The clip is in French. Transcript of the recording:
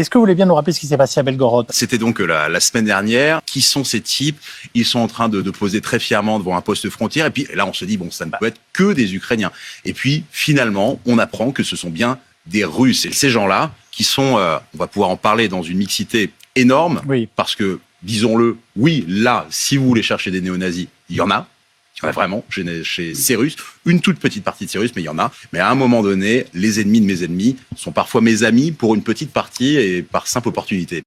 Est-ce que vous voulez bien nous rappeler ce qui s'est passé à Belgorod? C'était donc la, la, semaine dernière. Qui sont ces types? Ils sont en train de, de, poser très fièrement devant un poste frontière. Et puis là, on se dit, bon, ça ne peut être que des Ukrainiens. Et puis, finalement, on apprend que ce sont bien des Russes. Et ces gens-là, qui sont, euh, on va pouvoir en parler dans une mixité énorme, oui. parce que, disons-le, oui, là, si vous voulez chercher des néo-nazis, il y en a. Vraiment, chez, Russes, une toute petite partie de Russes, mais il y en a. Mais à un moment donné, les ennemis de mes ennemis sont parfois mes amis pour une petite partie et par simple opportunité.